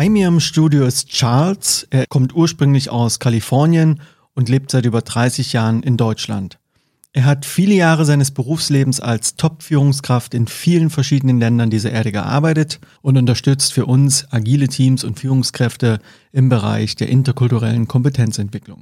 Bei mir im Studio ist Charles. Er kommt ursprünglich aus Kalifornien und lebt seit über 30 Jahren in Deutschland. Er hat viele Jahre seines Berufslebens als Top-Führungskraft in vielen verschiedenen Ländern dieser Erde gearbeitet und unterstützt für uns agile Teams und Führungskräfte im Bereich der interkulturellen Kompetenzentwicklung.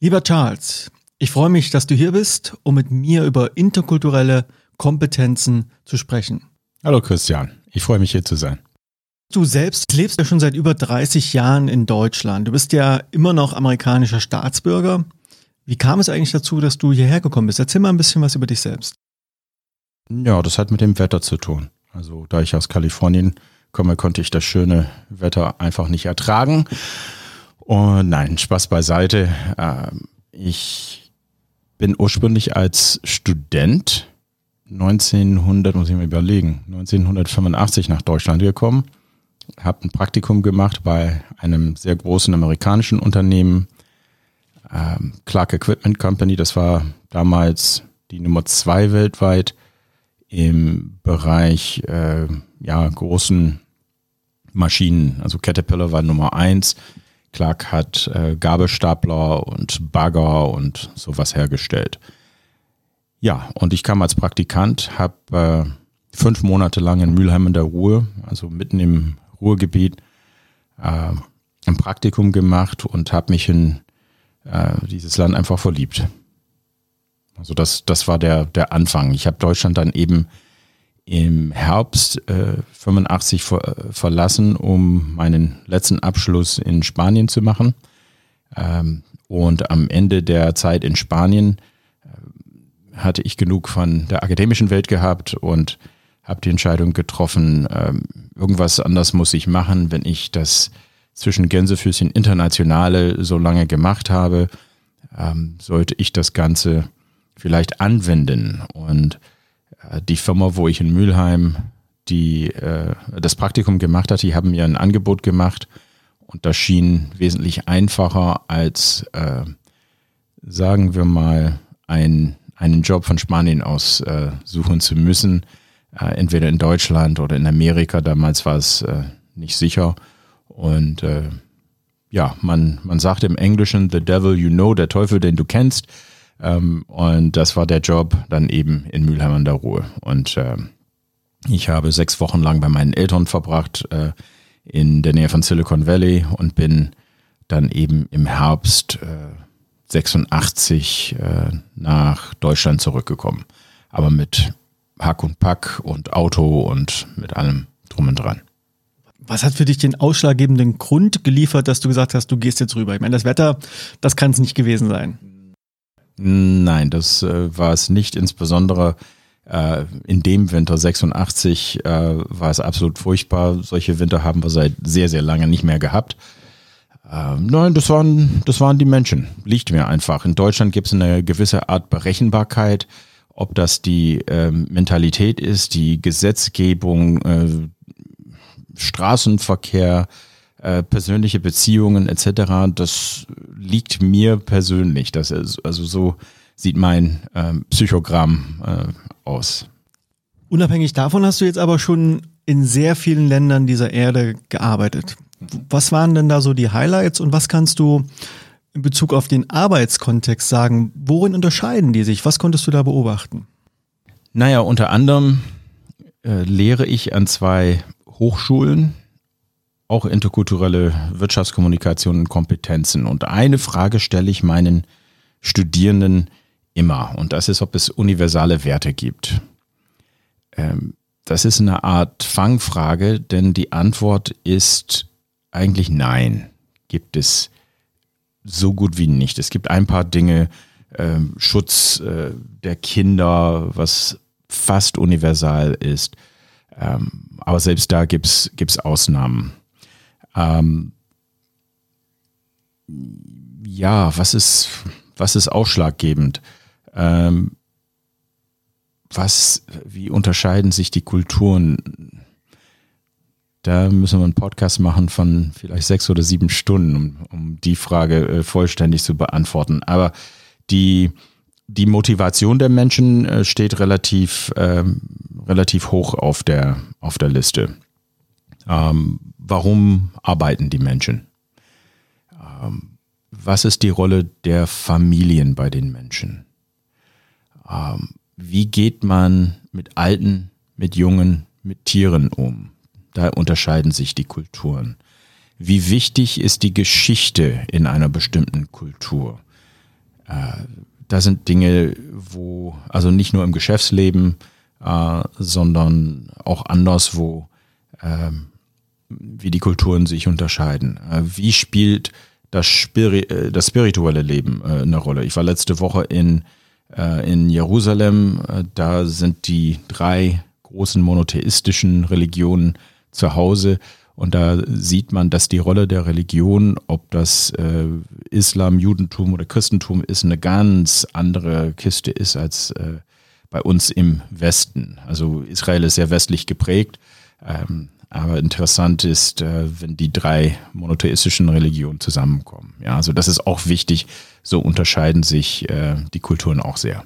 Lieber Charles, ich freue mich, dass du hier bist, um mit mir über interkulturelle Kompetenzen zu sprechen. Hallo Christian, ich freue mich hier zu sein. Du selbst lebst ja schon seit über 30 Jahren in Deutschland. Du bist ja immer noch amerikanischer Staatsbürger. Wie kam es eigentlich dazu, dass du hierher gekommen bist? Erzähl mal ein bisschen was über dich selbst. Ja, das hat mit dem Wetter zu tun. Also da ich aus Kalifornien komme, konnte ich das schöne Wetter einfach nicht ertragen. Und nein, Spaß beiseite. Ähm, ich bin ursprünglich als Student 1900, muss ich mal überlegen, 1985 nach Deutschland gekommen, habe ein Praktikum gemacht bei einem sehr großen amerikanischen Unternehmen, ähm, Clark Equipment Company. Das war damals die Nummer zwei weltweit im Bereich äh, ja, großen Maschinen. Also Caterpillar war Nummer eins. Clark hat äh, Gabelstapler und Bagger und sowas hergestellt. Ja, und ich kam als Praktikant, habe äh, fünf Monate lang in Mülheim in der Ruhr, also mitten im Ruhrgebiet, äh, ein Praktikum gemacht und habe mich in äh, dieses Land einfach verliebt. Also das, das war der, der Anfang. Ich habe Deutschland dann eben im Herbst äh, 85 ver verlassen, um meinen letzten Abschluss in Spanien zu machen. Ähm, und am Ende der Zeit in Spanien äh, hatte ich genug von der akademischen Welt gehabt und habe die Entscheidung getroffen, ähm, irgendwas anders muss ich machen, wenn ich das zwischen Gänsefüßchen Internationale so lange gemacht habe, ähm, sollte ich das Ganze vielleicht anwenden und äh, die Firma, wo ich in Mülheim die, äh, das Praktikum gemacht hatte, die haben mir ein Angebot gemacht und das schien wesentlich einfacher als, äh, sagen wir mal, ein, einen Job von Spanien aus äh, suchen zu müssen, äh, entweder in Deutschland oder in Amerika. Damals war es äh, nicht sicher und äh, ja, man, man sagt im Englischen, the devil you know, der Teufel, den du kennst. Ähm, und das war der Job dann eben in Mülheim an der Ruhr. Und äh, ich habe sechs Wochen lang bei meinen Eltern verbracht äh, in der Nähe von Silicon Valley und bin dann eben im Herbst äh, 86 äh, nach Deutschland zurückgekommen. Aber mit Hack und Pack und Auto und mit allem drum und dran. Was hat für dich den ausschlaggebenden Grund geliefert, dass du gesagt hast, du gehst jetzt rüber? Ich meine, das Wetter, das kann es nicht gewesen sein. Nein, das äh, war es nicht. Insbesondere äh, in dem Winter 86 äh, war es absolut furchtbar. Solche Winter haben wir seit sehr, sehr lange nicht mehr gehabt. Ähm, nein, das waren, das waren die Menschen. Liegt mir einfach. In Deutschland gibt es eine gewisse Art Berechenbarkeit. Ob das die ähm, Mentalität ist, die Gesetzgebung, äh, Straßenverkehr, äh, persönliche Beziehungen etc., das liegt mir persönlich. Das ist, also so sieht mein ähm, Psychogramm äh, aus. Unabhängig davon hast du jetzt aber schon in sehr vielen Ländern dieser Erde gearbeitet. Was waren denn da so die Highlights und was kannst du in Bezug auf den Arbeitskontext sagen? Worin unterscheiden die sich? Was konntest du da beobachten? Naja, unter anderem äh, lehre ich an zwei Hochschulen auch interkulturelle Wirtschaftskommunikation und Kompetenzen. Und eine Frage stelle ich meinen Studierenden immer, und das ist, ob es universale Werte gibt. Ähm, das ist eine Art Fangfrage, denn die Antwort ist eigentlich nein, gibt es so gut wie nicht. Es gibt ein paar Dinge, äh, Schutz äh, der Kinder, was fast universal ist. Ähm, aber selbst da gibt es Ausnahmen. Ähm, ja, was ist, was ist ausschlaggebend? Ähm, was, wie unterscheiden sich die Kulturen? Da müssen wir einen Podcast machen von vielleicht sechs oder sieben Stunden, um, um die Frage äh, vollständig zu beantworten. Aber die die Motivation der Menschen äh, steht relativ, ähm, relativ hoch auf der, auf der Liste. Ähm, warum arbeiten die Menschen? Ähm, was ist die Rolle der Familien bei den Menschen? Ähm, wie geht man mit Alten, mit Jungen, mit Tieren um? Da unterscheiden sich die Kulturen. Wie wichtig ist die Geschichte in einer bestimmten Kultur? Äh, da sind Dinge, wo, also nicht nur im Geschäftsleben, äh, sondern auch anderswo, äh, wie die Kulturen sich unterscheiden. Äh, wie spielt das, Spiri äh, das spirituelle Leben äh, eine Rolle? Ich war letzte Woche in, in Jerusalem, da sind die drei großen monotheistischen Religionen zu Hause und da sieht man, dass die Rolle der Religion, ob das äh, Islam, Judentum oder Christentum ist, eine ganz andere Kiste ist als äh, bei uns im Westen. Also Israel ist sehr westlich geprägt. Ähm, aber interessant ist, äh, wenn die drei monotheistischen Religionen zusammenkommen. Ja, also das ist auch wichtig. So unterscheiden sich äh, die Kulturen auch sehr.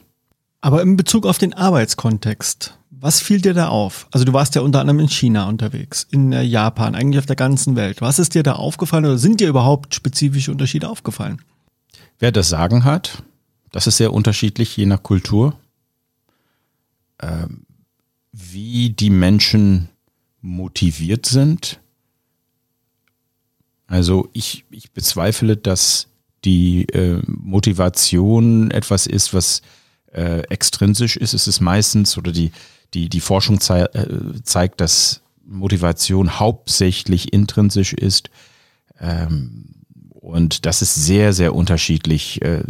Aber in Bezug auf den Arbeitskontext, was fiel dir da auf? Also du warst ja unter anderem in China unterwegs, in äh, Japan, eigentlich auf der ganzen Welt. Was ist dir da aufgefallen oder sind dir überhaupt spezifische Unterschiede aufgefallen? Wer das Sagen hat, das ist sehr unterschiedlich je nach Kultur. Ähm, wie die Menschen motiviert sind. Also ich, ich bezweifle, dass die äh, Motivation etwas ist, was äh, extrinsisch ist. Es ist meistens oder die die, die Forschung zei äh, zeigt, dass Motivation hauptsächlich intrinsisch ist. Ähm, und das ist sehr, sehr unterschiedlich äh,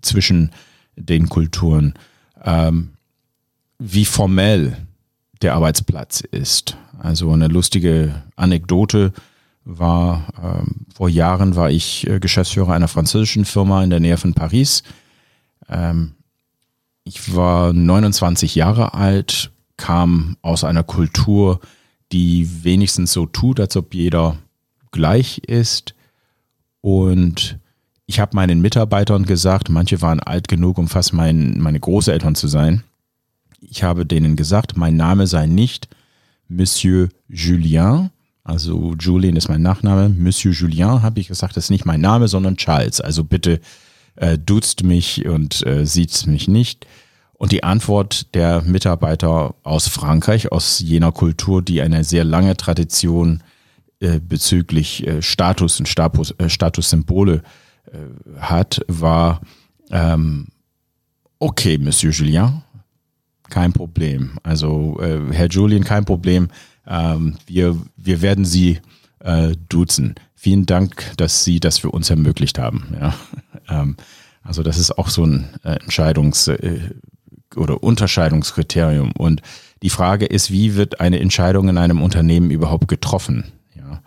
zwischen den Kulturen. Ähm, wie formell der Arbeitsplatz ist. Also eine lustige Anekdote war, ähm, vor Jahren war ich äh, Geschäftsführer einer französischen Firma in der Nähe von Paris. Ähm, ich war 29 Jahre alt kam aus einer Kultur, die wenigstens so tut, als ob jeder gleich ist. Und ich habe meinen Mitarbeitern gesagt, manche waren alt genug, um fast mein, meine Großeltern zu sein. Ich habe denen gesagt, mein Name sei nicht Monsieur Julien, also Julien ist mein Nachname, Monsieur Julien habe ich gesagt, ist nicht mein Name, sondern Charles. Also bitte äh, duzt mich und äh, sieht mich nicht. Und die Antwort der Mitarbeiter aus Frankreich, aus jener Kultur, die eine sehr lange Tradition äh, bezüglich äh, Status und Status, äh, Statussymbole äh, hat, war, ähm, okay, Monsieur Julien, kein Problem. Also äh, Herr Julien, kein Problem. Ähm, wir, wir werden Sie äh, duzen. Vielen Dank, dass Sie das für uns ermöglicht haben. Ja. Ähm, also das ist auch so ein Entscheidungs oder Unterscheidungskriterium. Und die Frage ist, wie wird eine Entscheidung in einem Unternehmen überhaupt getroffen? Ja,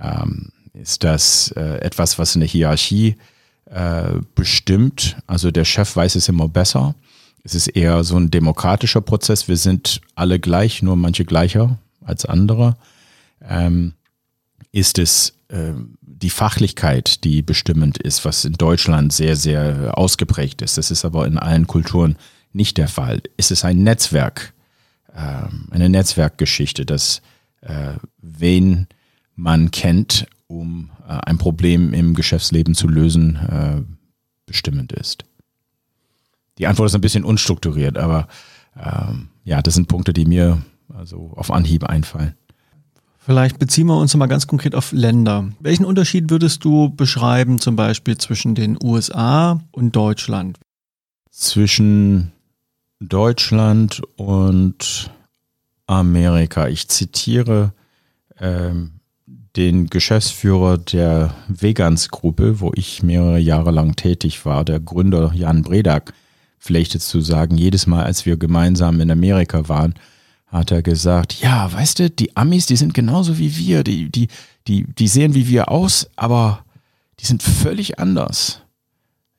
ähm, ist das äh, etwas, was eine Hierarchie äh, bestimmt? Also der Chef weiß es immer besser. Es ist eher so ein demokratischer Prozess. Wir sind alle gleich, nur manche gleicher als andere. Ähm, ist es äh, die Fachlichkeit, die bestimmend ist, was in Deutschland sehr, sehr ausgeprägt ist. Das ist aber in allen Kulturen nicht der Fall. Es ist ein Netzwerk, ähm, eine Netzwerkgeschichte, dass äh, wen man kennt, um äh, ein Problem im Geschäftsleben zu lösen, äh, bestimmend ist. Die Antwort ist ein bisschen unstrukturiert, aber ähm, ja, das sind Punkte, die mir also auf Anhieb einfallen. Vielleicht beziehen wir uns mal ganz konkret auf Länder. Welchen Unterschied würdest du beschreiben, zum Beispiel zwischen den USA und Deutschland? Zwischen Deutschland und Amerika. Ich zitiere ähm, den Geschäftsführer der Vegans-Gruppe, wo ich mehrere Jahre lang tätig war, der Gründer Jan Bredak, pflegte zu sagen, jedes Mal, als wir gemeinsam in Amerika waren, hat er gesagt, ja, weißt du, die Amis, die sind genauso wie wir, die, die, die, die sehen wie wir aus, aber die sind völlig anders.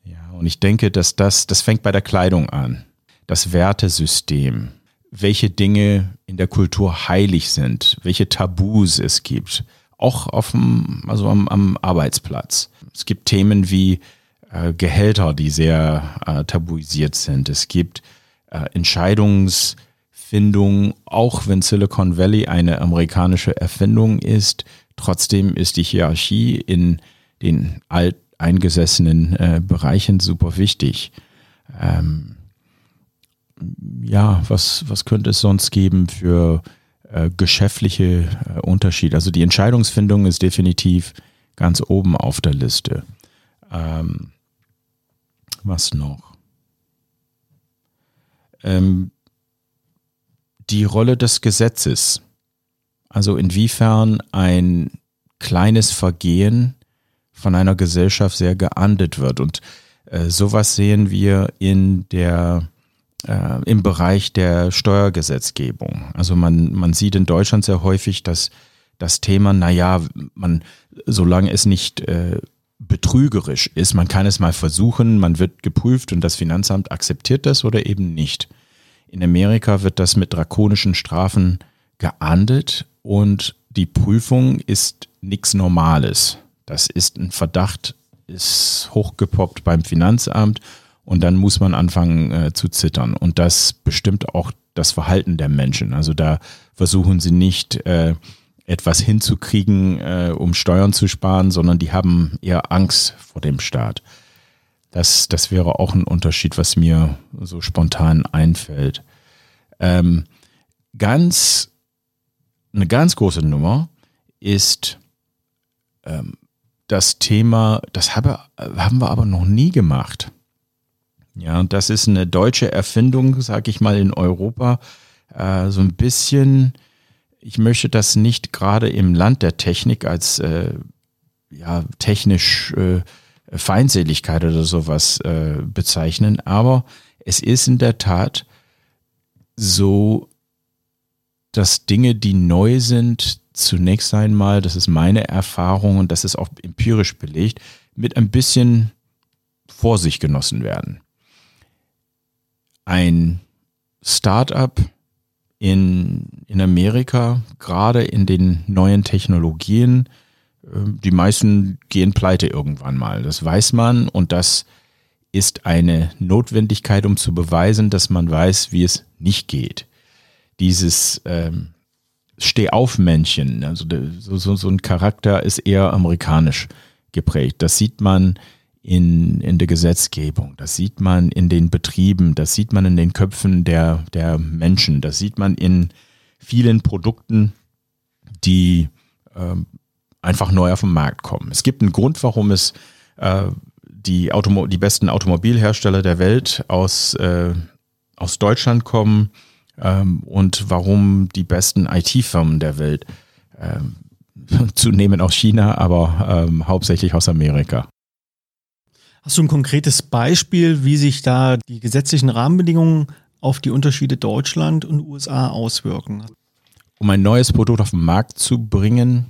Ja, und ich denke, dass das, das fängt bei der Kleidung an das Wertesystem, welche Dinge in der Kultur heilig sind, welche Tabus es gibt, auch auf dem, also am, am Arbeitsplatz. Es gibt Themen wie äh, Gehälter, die sehr äh, tabuisiert sind. Es gibt äh, Entscheidungsfindung, auch wenn Silicon Valley eine amerikanische Erfindung ist. Trotzdem ist die Hierarchie in den alteingesessenen äh, Bereichen super wichtig. Ähm, ja, was, was könnte es sonst geben für äh, geschäftliche äh, Unterschiede? Also die Entscheidungsfindung ist definitiv ganz oben auf der Liste. Ähm, was noch? Ähm, die Rolle des Gesetzes. Also inwiefern ein kleines Vergehen von einer Gesellschaft sehr geahndet wird. Und äh, sowas sehen wir in der äh, im Bereich der Steuergesetzgebung. Also man, man sieht in Deutschland sehr häufig, dass das Thema, naja, man, solange es nicht äh, betrügerisch ist, man kann es mal versuchen, man wird geprüft und das Finanzamt akzeptiert das oder eben nicht. In Amerika wird das mit drakonischen Strafen geahndet und die Prüfung ist nichts Normales. Das ist ein Verdacht, ist hochgepoppt beim Finanzamt und dann muss man anfangen äh, zu zittern. Und das bestimmt auch das Verhalten der Menschen. Also da versuchen sie nicht äh, etwas hinzukriegen, äh, um Steuern zu sparen, sondern die haben eher Angst vor dem Staat. Das, das wäre auch ein Unterschied, was mir so spontan einfällt. Ähm, ganz, eine ganz große Nummer ist ähm, das Thema, das habe, haben wir aber noch nie gemacht. Ja, das ist eine deutsche Erfindung, sage ich mal, in Europa. Äh, so ein bisschen, ich möchte das nicht gerade im Land der Technik als äh, ja, technisch äh, Feindseligkeit oder sowas äh, bezeichnen, aber es ist in der Tat so, dass Dinge, die neu sind, zunächst einmal, das ist meine Erfahrung und das ist auch empirisch belegt, mit ein bisschen Vorsicht genossen werden. Ein Startup in, in Amerika, gerade in den neuen Technologien, ähm, die meisten gehen pleite irgendwann mal. Das weiß man und das ist eine Notwendigkeit, um zu beweisen, dass man weiß, wie es nicht geht. Dieses ähm, Stehaufmännchen, also so, so, so ein Charakter ist eher amerikanisch geprägt. Das sieht man in, in der Gesetzgebung, das sieht man in den Betrieben, das sieht man in den Köpfen der, der Menschen, das sieht man in vielen Produkten, die ähm, einfach neu auf den Markt kommen. Es gibt einen Grund, warum es äh, die, Automo die besten Automobilhersteller der Welt aus, äh, aus Deutschland kommen ähm, und warum die besten IT-Firmen der Welt ähm, zunehmend aus China, aber ähm, hauptsächlich aus Amerika. Hast du ein konkretes Beispiel, wie sich da die gesetzlichen Rahmenbedingungen auf die Unterschiede Deutschland und USA auswirken? Um ein neues Produkt auf den Markt zu bringen,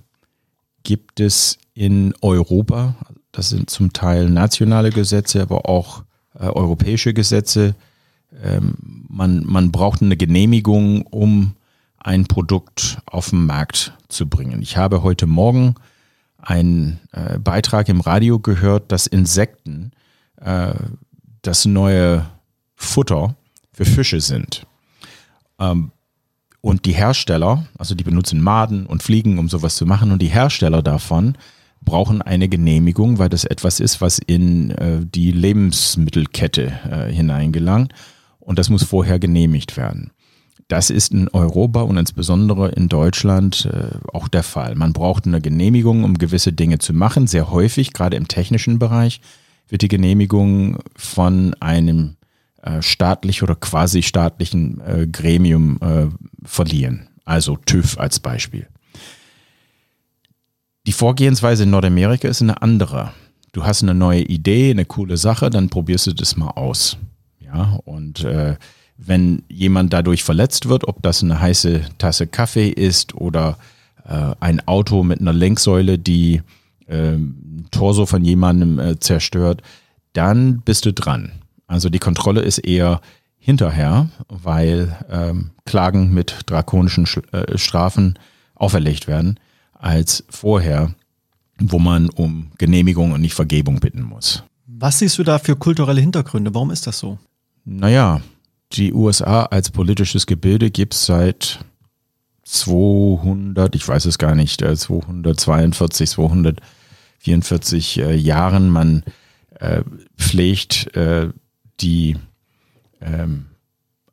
gibt es in Europa, das sind zum Teil nationale Gesetze, aber auch äh, europäische Gesetze, ähm, man, man braucht eine Genehmigung, um ein Produkt auf den Markt zu bringen. Ich habe heute Morgen einen äh, Beitrag im Radio gehört, dass Insekten äh, das neue Futter für Fische sind. Ähm, und die Hersteller, also die benutzen Maden und Fliegen, um sowas zu machen, und die Hersteller davon brauchen eine Genehmigung, weil das etwas ist, was in äh, die Lebensmittelkette äh, hineingelangt. Und das muss vorher genehmigt werden. Das ist in Europa und insbesondere in Deutschland äh, auch der Fall. Man braucht eine Genehmigung, um gewisse Dinge zu machen. Sehr häufig, gerade im technischen Bereich, wird die Genehmigung von einem äh, staatlich oder quasi staatlichen äh, Gremium verliehen. Also TÜV als Beispiel. Die Vorgehensweise in Nordamerika ist eine andere. Du hast eine neue Idee, eine coole Sache, dann probierst du das mal aus. Ja, und äh, wenn jemand dadurch verletzt wird, ob das eine heiße Tasse Kaffee ist oder äh, ein Auto mit einer Lenksäule, die äh, Torso von jemandem äh, zerstört, dann bist du dran. Also die Kontrolle ist eher hinterher, weil ähm, Klagen mit drakonischen Sch äh, Strafen auferlegt werden, als vorher, wo man um Genehmigung und nicht Vergebung bitten muss. Was siehst du da für kulturelle Hintergründe? Warum ist das so? Naja, die USA als politisches Gebilde gibt es seit 200, ich weiß es gar nicht, 242, äh, 244 äh, Jahren. Man äh, pflegt äh, die ähm,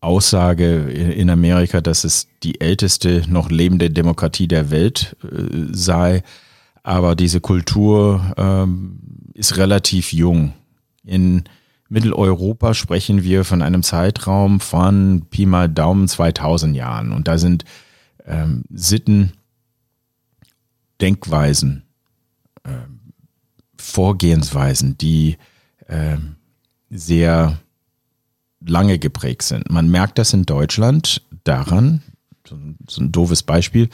Aussage in Amerika, dass es die älteste noch lebende Demokratie der Welt äh, sei. Aber diese Kultur ähm, ist relativ jung. In Mitteleuropa sprechen wir von einem Zeitraum von Pi mal Daumen 2000 Jahren. Und da sind ähm, Sitten, Denkweisen, ähm, Vorgehensweisen, die ähm, sehr lange geprägt sind. Man merkt das in Deutschland daran, so ein doofes Beispiel,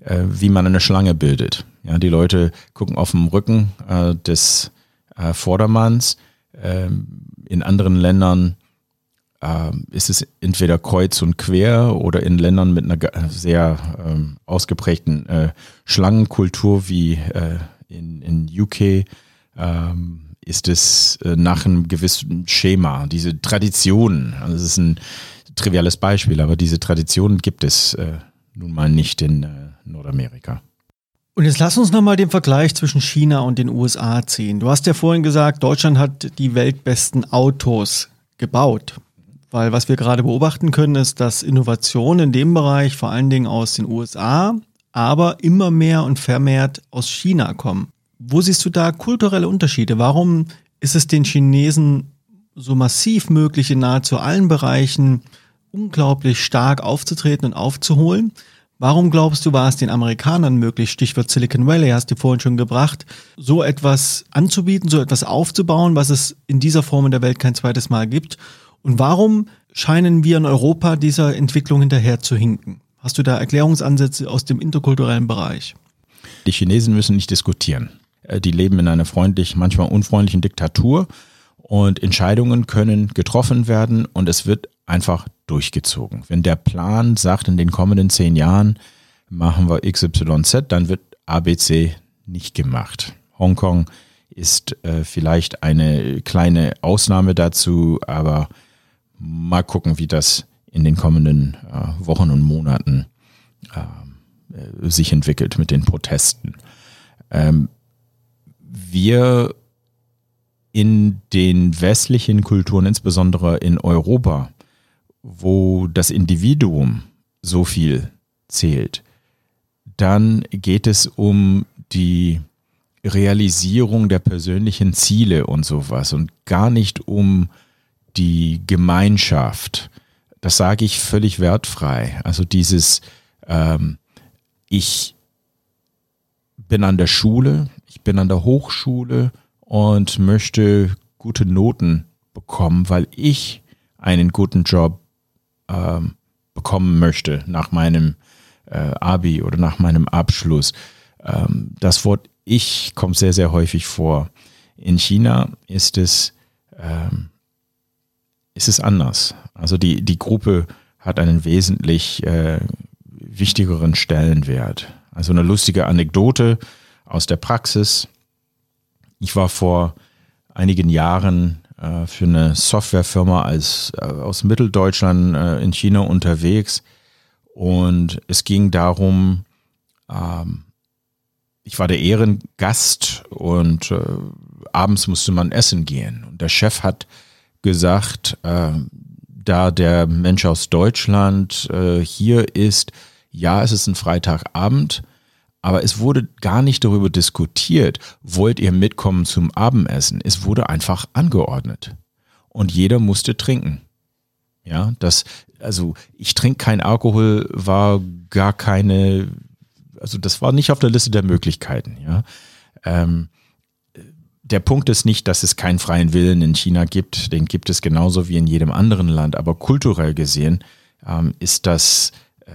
äh, wie man eine Schlange bildet. Ja, die Leute gucken auf dem Rücken äh, des äh, Vordermanns. Ähm, in anderen Ländern ähm, ist es entweder kreuz und quer oder in Ländern mit einer sehr ähm, ausgeprägten äh, Schlangenkultur wie äh, in, in UK ist es äh, nach einem gewissen Schema, diese Traditionen. Also es ist ein triviales Beispiel, aber diese Traditionen gibt es äh, nun mal nicht in äh, Nordamerika. Und jetzt lass uns nochmal den Vergleich zwischen China und den USA ziehen. Du hast ja vorhin gesagt, Deutschland hat die weltbesten Autos gebaut. Weil was wir gerade beobachten können, ist, dass Innovationen in dem Bereich vor allen Dingen aus den USA, aber immer mehr und vermehrt aus China kommen. Wo siehst du da kulturelle Unterschiede? Warum ist es den Chinesen so massiv möglich, in nahezu allen Bereichen unglaublich stark aufzutreten und aufzuholen? Warum glaubst du, war es den Amerikanern möglich, Stichwort Silicon Valley hast du vorhin schon gebracht, so etwas anzubieten, so etwas aufzubauen, was es in dieser Form in der Welt kein zweites Mal gibt? Und warum scheinen wir in Europa dieser Entwicklung hinterher zu hinken? Hast du da Erklärungsansätze aus dem interkulturellen Bereich? Die Chinesen müssen nicht diskutieren. Äh, die leben in einer freundlich, manchmal unfreundlichen Diktatur und Entscheidungen können getroffen werden und es wird einfach durchgezogen. Wenn der Plan sagt, in den kommenden zehn Jahren machen wir XYZ, dann wird ABC nicht gemacht. Hongkong ist äh, vielleicht eine kleine Ausnahme dazu, aber mal gucken, wie das in den kommenden äh, Wochen und Monaten äh, sich entwickelt mit den Protesten. Ähm, wir in den westlichen Kulturen, insbesondere in Europa, wo das Individuum so viel zählt, dann geht es um die Realisierung der persönlichen Ziele und sowas und gar nicht um die Gemeinschaft. Das sage ich völlig wertfrei. Also dieses, ähm, ich bin an der Schule, ich bin an der Hochschule und möchte gute Noten bekommen, weil ich einen guten Job ähm, bekommen möchte nach meinem äh, Abi oder nach meinem Abschluss. Ähm, das Wort ich kommt sehr, sehr häufig vor. In China ist es, ähm, ist es anders. Also die, die Gruppe hat einen wesentlich äh, wichtigeren Stellenwert. Also eine lustige Anekdote aus der Praxis. Ich war vor einigen Jahren äh, für eine Softwarefirma als, äh, aus Mitteldeutschland äh, in China unterwegs und es ging darum, ähm, ich war der Ehrengast und äh, abends musste man essen gehen. Und der Chef hat gesagt, äh, da der Mensch aus Deutschland äh, hier ist, ja, es ist ein Freitagabend, aber es wurde gar nicht darüber diskutiert, wollt ihr mitkommen zum Abendessen? Es wurde einfach angeordnet. Und jeder musste trinken. Ja, das, also ich trinke kein Alkohol, war gar keine, also das war nicht auf der Liste der Möglichkeiten, ja. Ähm, der Punkt ist nicht, dass es keinen freien Willen in China gibt, den gibt es genauso wie in jedem anderen Land, aber kulturell gesehen ähm, ist das, äh,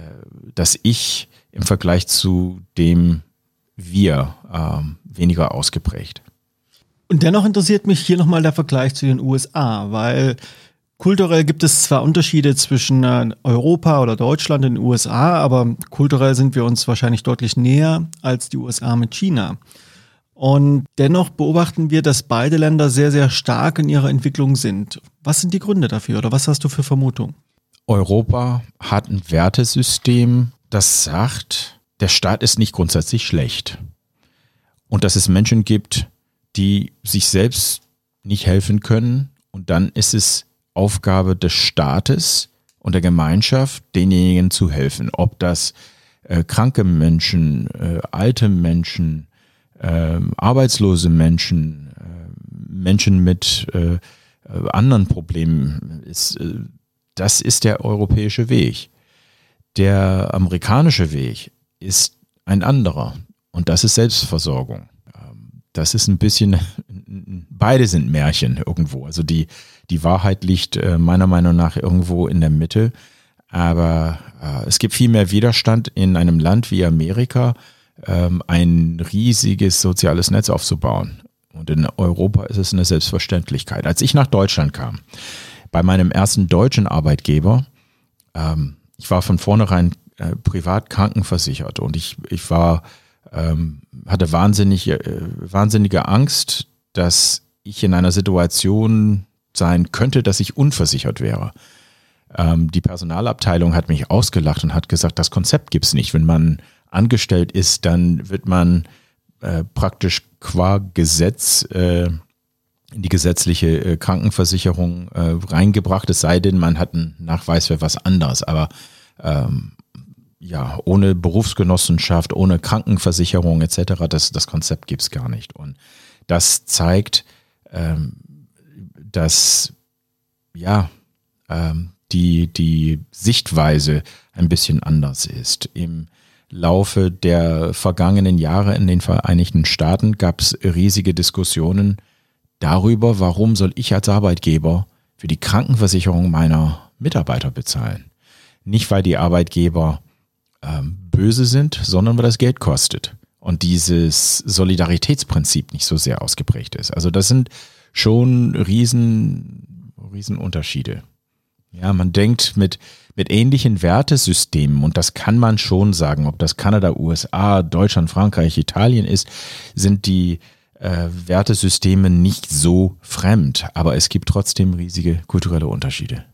dass ich im Vergleich zu dem wir ähm, weniger ausgeprägt. Und dennoch interessiert mich hier nochmal der Vergleich zu den USA, weil kulturell gibt es zwar Unterschiede zwischen äh, Europa oder Deutschland und den USA, aber kulturell sind wir uns wahrscheinlich deutlich näher als die USA mit China. Und dennoch beobachten wir, dass beide Länder sehr, sehr stark in ihrer Entwicklung sind. Was sind die Gründe dafür oder was hast du für Vermutungen? Europa hat ein Wertesystem, das sagt, der Staat ist nicht grundsätzlich schlecht. Und dass es Menschen gibt, die sich selbst nicht helfen können. Und dann ist es Aufgabe des Staates und der Gemeinschaft, denjenigen zu helfen. Ob das äh, kranke Menschen, äh, alte Menschen, äh, arbeitslose Menschen, äh, Menschen mit äh, äh, anderen Problemen ist. das ist der europäische Weg. Der amerikanische Weg ist ein anderer und das ist Selbstversorgung. Ähm, das ist ein bisschen, beide sind Märchen irgendwo. Also die, die Wahrheit liegt meiner Meinung nach irgendwo in der Mitte. Aber äh, es gibt viel mehr Widerstand in einem Land wie Amerika, ähm, ein riesiges soziales Netz aufzubauen. Und in Europa ist es eine Selbstverständlichkeit. Als ich nach Deutschland kam, bei meinem ersten deutschen Arbeitgeber, ähm, ich war von vornherein äh, privat krankenversichert und ich, ich war, ähm, hatte wahnsinnig, äh, wahnsinnige Angst, dass ich in einer Situation sein könnte, dass ich unversichert wäre. Ähm, die Personalabteilung hat mich ausgelacht und hat gesagt, das Konzept gibt es nicht. Wenn man angestellt ist, dann wird man äh, praktisch qua Gesetz äh, in die gesetzliche äh, Krankenversicherung äh, reingebracht, es sei denn, man hat einen Nachweis für was anderes. Aber ähm, ja, ohne Berufsgenossenschaft, ohne Krankenversicherung etc., das, das Konzept gibt es gar nicht. Und das zeigt, ähm, dass ja, ähm, die, die Sichtweise ein bisschen anders ist. Im Laufe der vergangenen Jahre in den Vereinigten Staaten gab es riesige Diskussionen darüber, warum soll ich als Arbeitgeber für die Krankenversicherung meiner Mitarbeiter bezahlen. Nicht, weil die Arbeitgeber ähm, böse sind, sondern weil das Geld kostet und dieses Solidaritätsprinzip nicht so sehr ausgeprägt ist. Also das sind schon riesen, riesen Unterschiede. Ja, man denkt mit, mit ähnlichen Wertesystemen, und das kann man schon sagen, ob das Kanada, USA, Deutschland, Frankreich, Italien ist, sind die äh, Wertesysteme nicht so fremd, aber es gibt trotzdem riesige kulturelle Unterschiede.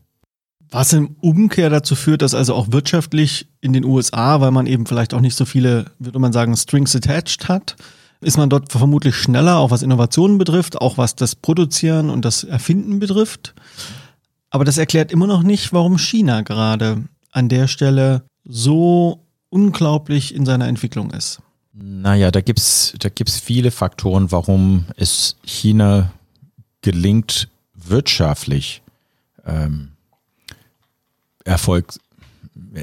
Was im Umkehr dazu führt, dass also auch wirtschaftlich in den USA, weil man eben vielleicht auch nicht so viele, würde man sagen, Strings attached hat, ist man dort vermutlich schneller, auch was Innovationen betrifft, auch was das Produzieren und das Erfinden betrifft. Aber das erklärt immer noch nicht, warum China gerade an der Stelle so unglaublich in seiner Entwicklung ist. Naja, da gibt es da gibt's viele Faktoren, warum es China gelingt, wirtschaftlich ähm, Erfolg,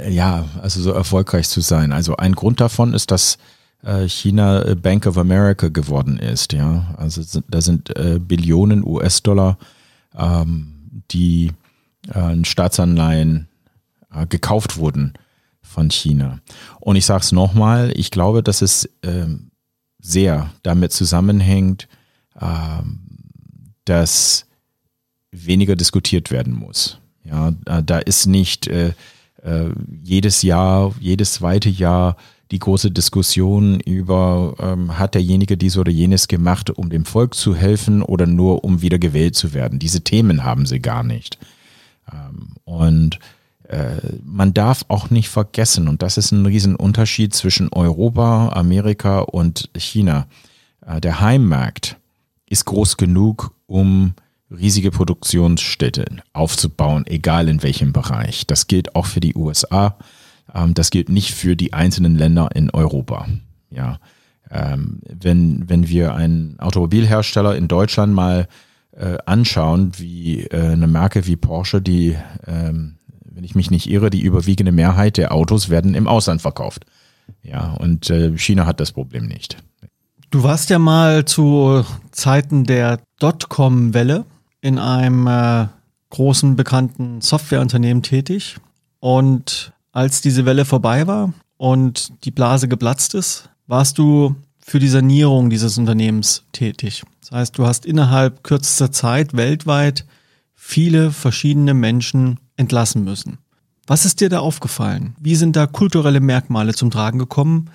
ja, also so erfolgreich zu sein. Also ein Grund davon ist, dass äh, China Bank of America geworden ist. Ja, also da sind äh, Billionen US-Dollar ähm, die äh, in Staatsanleihen äh, gekauft wurden von China. Und ich sage es nochmal, ich glaube, dass es äh, sehr damit zusammenhängt, äh, dass weniger diskutiert werden muss. Ja, äh, da ist nicht äh, jedes Jahr, jedes zweite Jahr die große Diskussion über, ähm, hat derjenige dies oder jenes gemacht, um dem Volk zu helfen oder nur um wieder gewählt zu werden. Diese Themen haben sie gar nicht. Ähm, und äh, man darf auch nicht vergessen, und das ist ein Riesenunterschied zwischen Europa, Amerika und China. Äh, der Heimmarkt ist groß genug, um riesige Produktionsstädte aufzubauen, egal in welchem Bereich. Das gilt auch für die USA. Ähm, das gilt nicht für die einzelnen Länder in Europa. Ja, ähm, wenn, wenn wir einen Automobilhersteller in Deutschland mal äh, anschauen, wie äh, eine Marke wie Porsche, die, ähm, wenn ich mich nicht irre, die überwiegende Mehrheit der Autos werden im Ausland verkauft. Ja, und äh, China hat das Problem nicht. Du warst ja mal zu Zeiten der Dotcom-Welle in einem äh, großen bekannten Softwareunternehmen tätig und als diese Welle vorbei war und die Blase geplatzt ist, warst du für die Sanierung dieses Unternehmens tätig. Das heißt, du hast innerhalb kürzester Zeit weltweit viele verschiedene Menschen entlassen müssen. Was ist dir da aufgefallen? Wie sind da kulturelle Merkmale zum Tragen gekommen,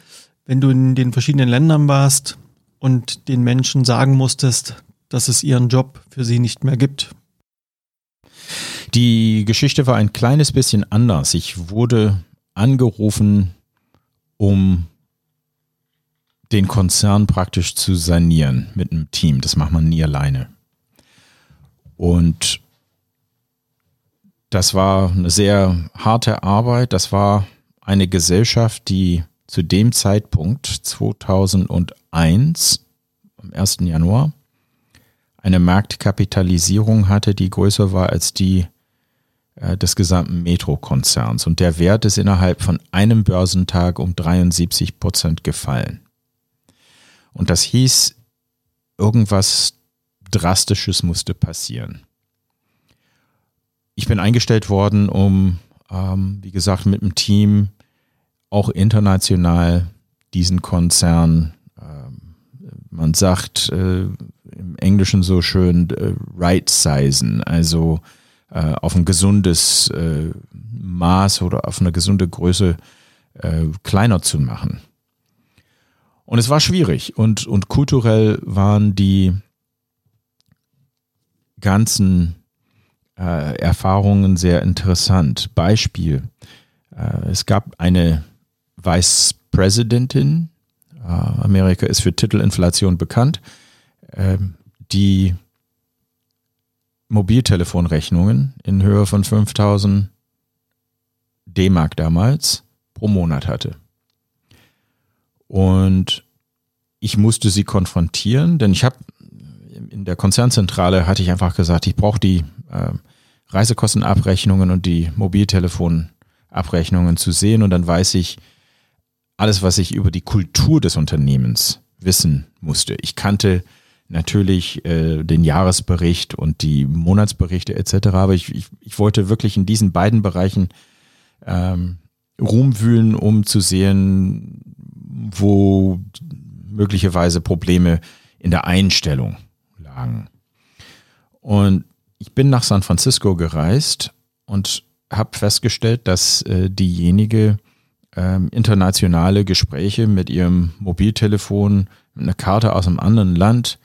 wenn du in den verschiedenen Ländern warst? und den Menschen sagen musstest, dass es ihren Job für sie nicht mehr gibt? Die Geschichte war ein kleines bisschen anders. Ich wurde angerufen, um den Konzern praktisch zu sanieren mit einem Team. Das macht man nie alleine. Und das war eine sehr harte Arbeit. Das war eine Gesellschaft, die zu dem Zeitpunkt 2001, am 1. Januar, eine Marktkapitalisierung hatte, die größer war als die äh, des gesamten Metro-Konzerns. Und der Wert ist innerhalb von einem Börsentag um 73 Prozent gefallen. Und das hieß, irgendwas Drastisches musste passieren. Ich bin eingestellt worden, um, ähm, wie gesagt, mit dem Team auch international diesen Konzern, ähm, man sagt äh, im Englischen so schön, äh, right-sizen, also äh, auf ein gesundes äh, Maß oder auf eine gesunde Größe äh, kleiner zu machen. Und es war schwierig und, und kulturell waren die ganzen äh, Erfahrungen sehr interessant. Beispiel, äh, es gab eine Vice Presidentin, äh, Amerika ist für Titelinflation bekannt, äh, die Mobiltelefonrechnungen in Höhe von 5000 D-Mark damals pro Monat hatte. Und ich musste sie konfrontieren, denn ich habe in der Konzernzentrale hatte ich einfach gesagt, ich brauche die äh, Reisekostenabrechnungen und die Mobiltelefonabrechnungen zu sehen und dann weiß ich alles, was ich über die Kultur des Unternehmens wissen musste. Ich kannte natürlich äh, den Jahresbericht und die Monatsberichte etc. Aber ich, ich, ich wollte wirklich in diesen beiden Bereichen ähm, rumwühlen, um zu sehen, wo möglicherweise Probleme in der Einstellung lagen. Und bin nach San Francisco gereist und habe festgestellt, dass äh, diejenige ähm, internationale Gespräche mit ihrem Mobiltelefon, mit einer Karte aus einem anderen Land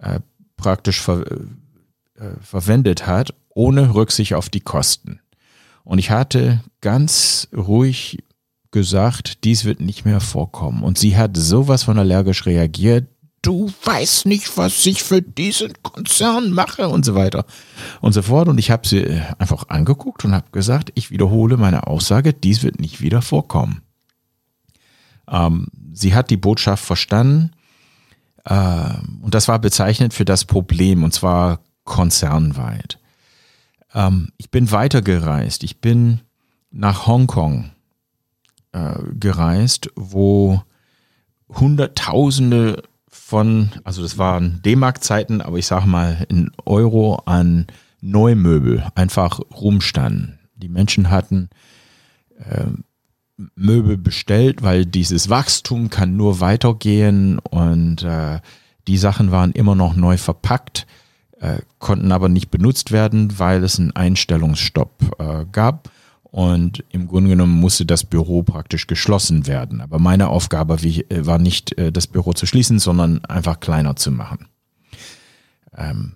äh, praktisch ver, äh, verwendet hat, ohne Rücksicht auf die Kosten. Und ich hatte ganz ruhig gesagt, dies wird nicht mehr vorkommen. Und sie hat sowas von allergisch reagiert. Du weißt nicht, was ich für diesen Konzern mache und so weiter und so fort. Und ich habe sie einfach angeguckt und habe gesagt, ich wiederhole meine Aussage, dies wird nicht wieder vorkommen. Ähm, sie hat die Botschaft verstanden äh, und das war bezeichnend für das Problem und zwar konzernweit. Ähm, ich bin weitergereist. Ich bin nach Hongkong äh, gereist, wo Hunderttausende von, also das waren D-Mark-Zeiten, aber ich sage mal in Euro an Neumöbel einfach rumstanden. Die Menschen hatten äh, Möbel bestellt, weil dieses Wachstum kann nur weitergehen und äh, die Sachen waren immer noch neu verpackt, äh, konnten aber nicht benutzt werden, weil es einen Einstellungsstopp äh, gab. Und im Grunde genommen musste das Büro praktisch geschlossen werden. Aber meine Aufgabe äh, war nicht, äh, das Büro zu schließen, sondern einfach kleiner zu machen. Ähm,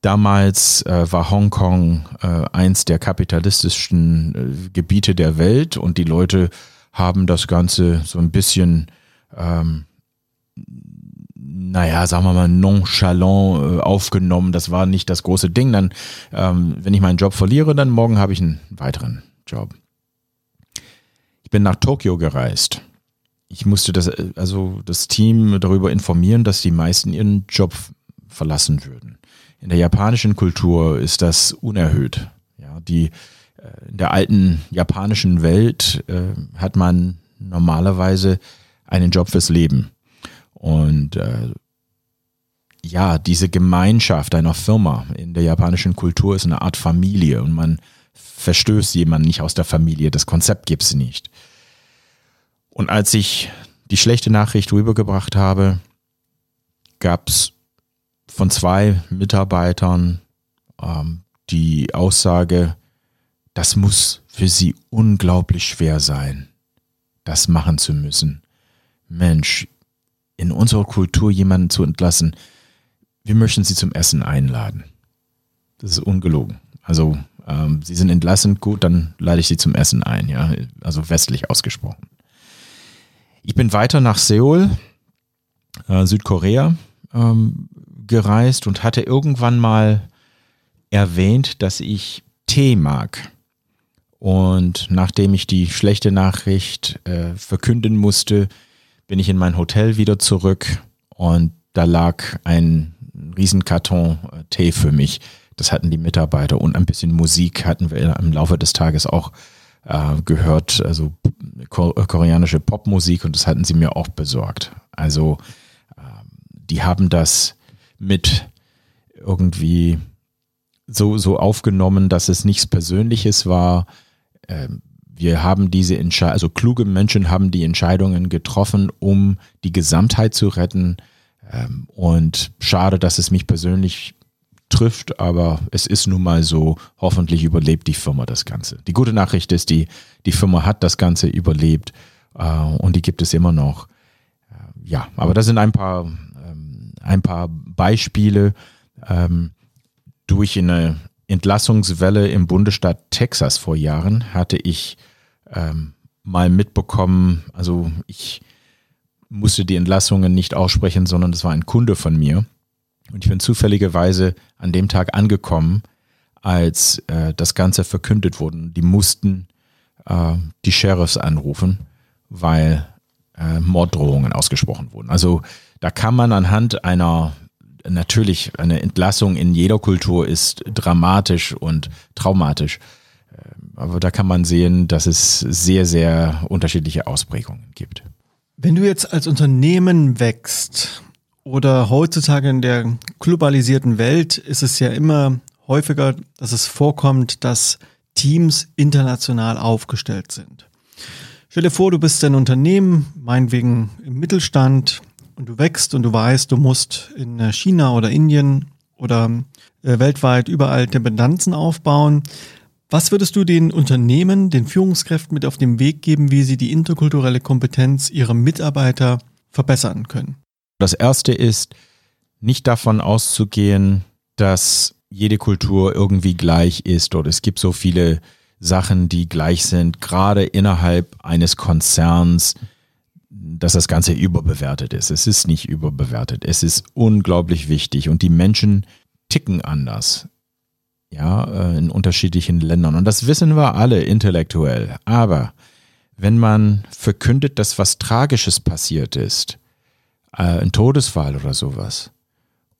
damals äh, war Hongkong äh, eins der kapitalistischen äh, Gebiete der Welt und die Leute haben das Ganze so ein bisschen, ähm, naja, sagen wir mal, nonchalant äh, aufgenommen. Das war nicht das große Ding. Dann, ähm, wenn ich meinen Job verliere, dann morgen habe ich einen weiteren. Job. Ich bin nach Tokio gereist. Ich musste das, also das Team darüber informieren, dass die meisten ihren Job verlassen würden. In der japanischen Kultur ist das unerhöht. Ja, die, äh, in der alten japanischen Welt äh, hat man normalerweise einen Job fürs Leben. Und äh, ja, diese Gemeinschaft einer Firma in der japanischen Kultur ist eine Art Familie und man verstößt jemand nicht aus der Familie. Das Konzept gibt es nicht. Und als ich die schlechte Nachricht rübergebracht habe, gab es von zwei Mitarbeitern ähm, die Aussage, das muss für sie unglaublich schwer sein, das machen zu müssen. Mensch, in unserer Kultur jemanden zu entlassen, wir möchten Sie zum Essen einladen. Das ist ungelogen. Also ähm, Sie sind entlassen, gut, dann lade ich Sie zum Essen ein, ja, also westlich ausgesprochen. Ich bin weiter nach Seoul, äh, Südkorea, ähm, gereist und hatte irgendwann mal erwähnt, dass ich Tee mag. Und nachdem ich die schlechte Nachricht äh, verkünden musste, bin ich in mein Hotel wieder zurück und da lag ein Riesenkarton äh, Tee für mich. Das hatten die Mitarbeiter und ein bisschen Musik hatten wir im Laufe des Tages auch äh, gehört, also koreanische Popmusik und das hatten sie mir auch besorgt. Also äh, die haben das mit irgendwie so, so aufgenommen, dass es nichts Persönliches war. Ähm, wir haben diese Entscheidung, also kluge Menschen haben die Entscheidungen getroffen, um die Gesamtheit zu retten. Ähm, und schade, dass es mich persönlich trifft, aber es ist nun mal so, hoffentlich überlebt die Firma das Ganze. Die gute Nachricht ist, die, die Firma hat das Ganze überlebt äh, und die gibt es immer noch. Äh, ja, aber das sind ein paar, ähm, ein paar Beispiele. Ähm, durch eine Entlassungswelle im Bundesstaat Texas vor Jahren hatte ich ähm, mal mitbekommen, also ich musste die Entlassungen nicht aussprechen, sondern das war ein Kunde von mir. Und ich bin zufälligerweise an dem Tag angekommen, als äh, das Ganze verkündet wurde. Die mussten äh, die Sheriffs anrufen, weil äh, Morddrohungen ausgesprochen wurden. Also da kann man anhand einer natürlich eine Entlassung in jeder Kultur ist dramatisch und traumatisch. Ähm, aber da kann man sehen, dass es sehr, sehr unterschiedliche Ausprägungen gibt. Wenn du jetzt als Unternehmen wächst oder heutzutage in der globalisierten Welt ist es ja immer häufiger, dass es vorkommt, dass Teams international aufgestellt sind. Stell dir vor, du bist ein Unternehmen, meinetwegen im Mittelstand, und du wächst und du weißt, du musst in äh, China oder Indien oder äh, weltweit überall Dependenzen aufbauen. Was würdest du den Unternehmen, den Führungskräften mit auf den Weg geben, wie sie die interkulturelle Kompetenz ihrer Mitarbeiter verbessern können? Das erste ist, nicht davon auszugehen, dass jede Kultur irgendwie gleich ist oder es gibt so viele Sachen, die gleich sind, gerade innerhalb eines Konzerns dass das Ganze überbewertet ist. Es ist nicht überbewertet. Es ist unglaublich wichtig und die Menschen ticken anders. Ja, äh, in unterschiedlichen Ländern. Und das wissen wir alle intellektuell. Aber wenn man verkündet, dass was Tragisches passiert ist, äh, ein Todesfall oder sowas,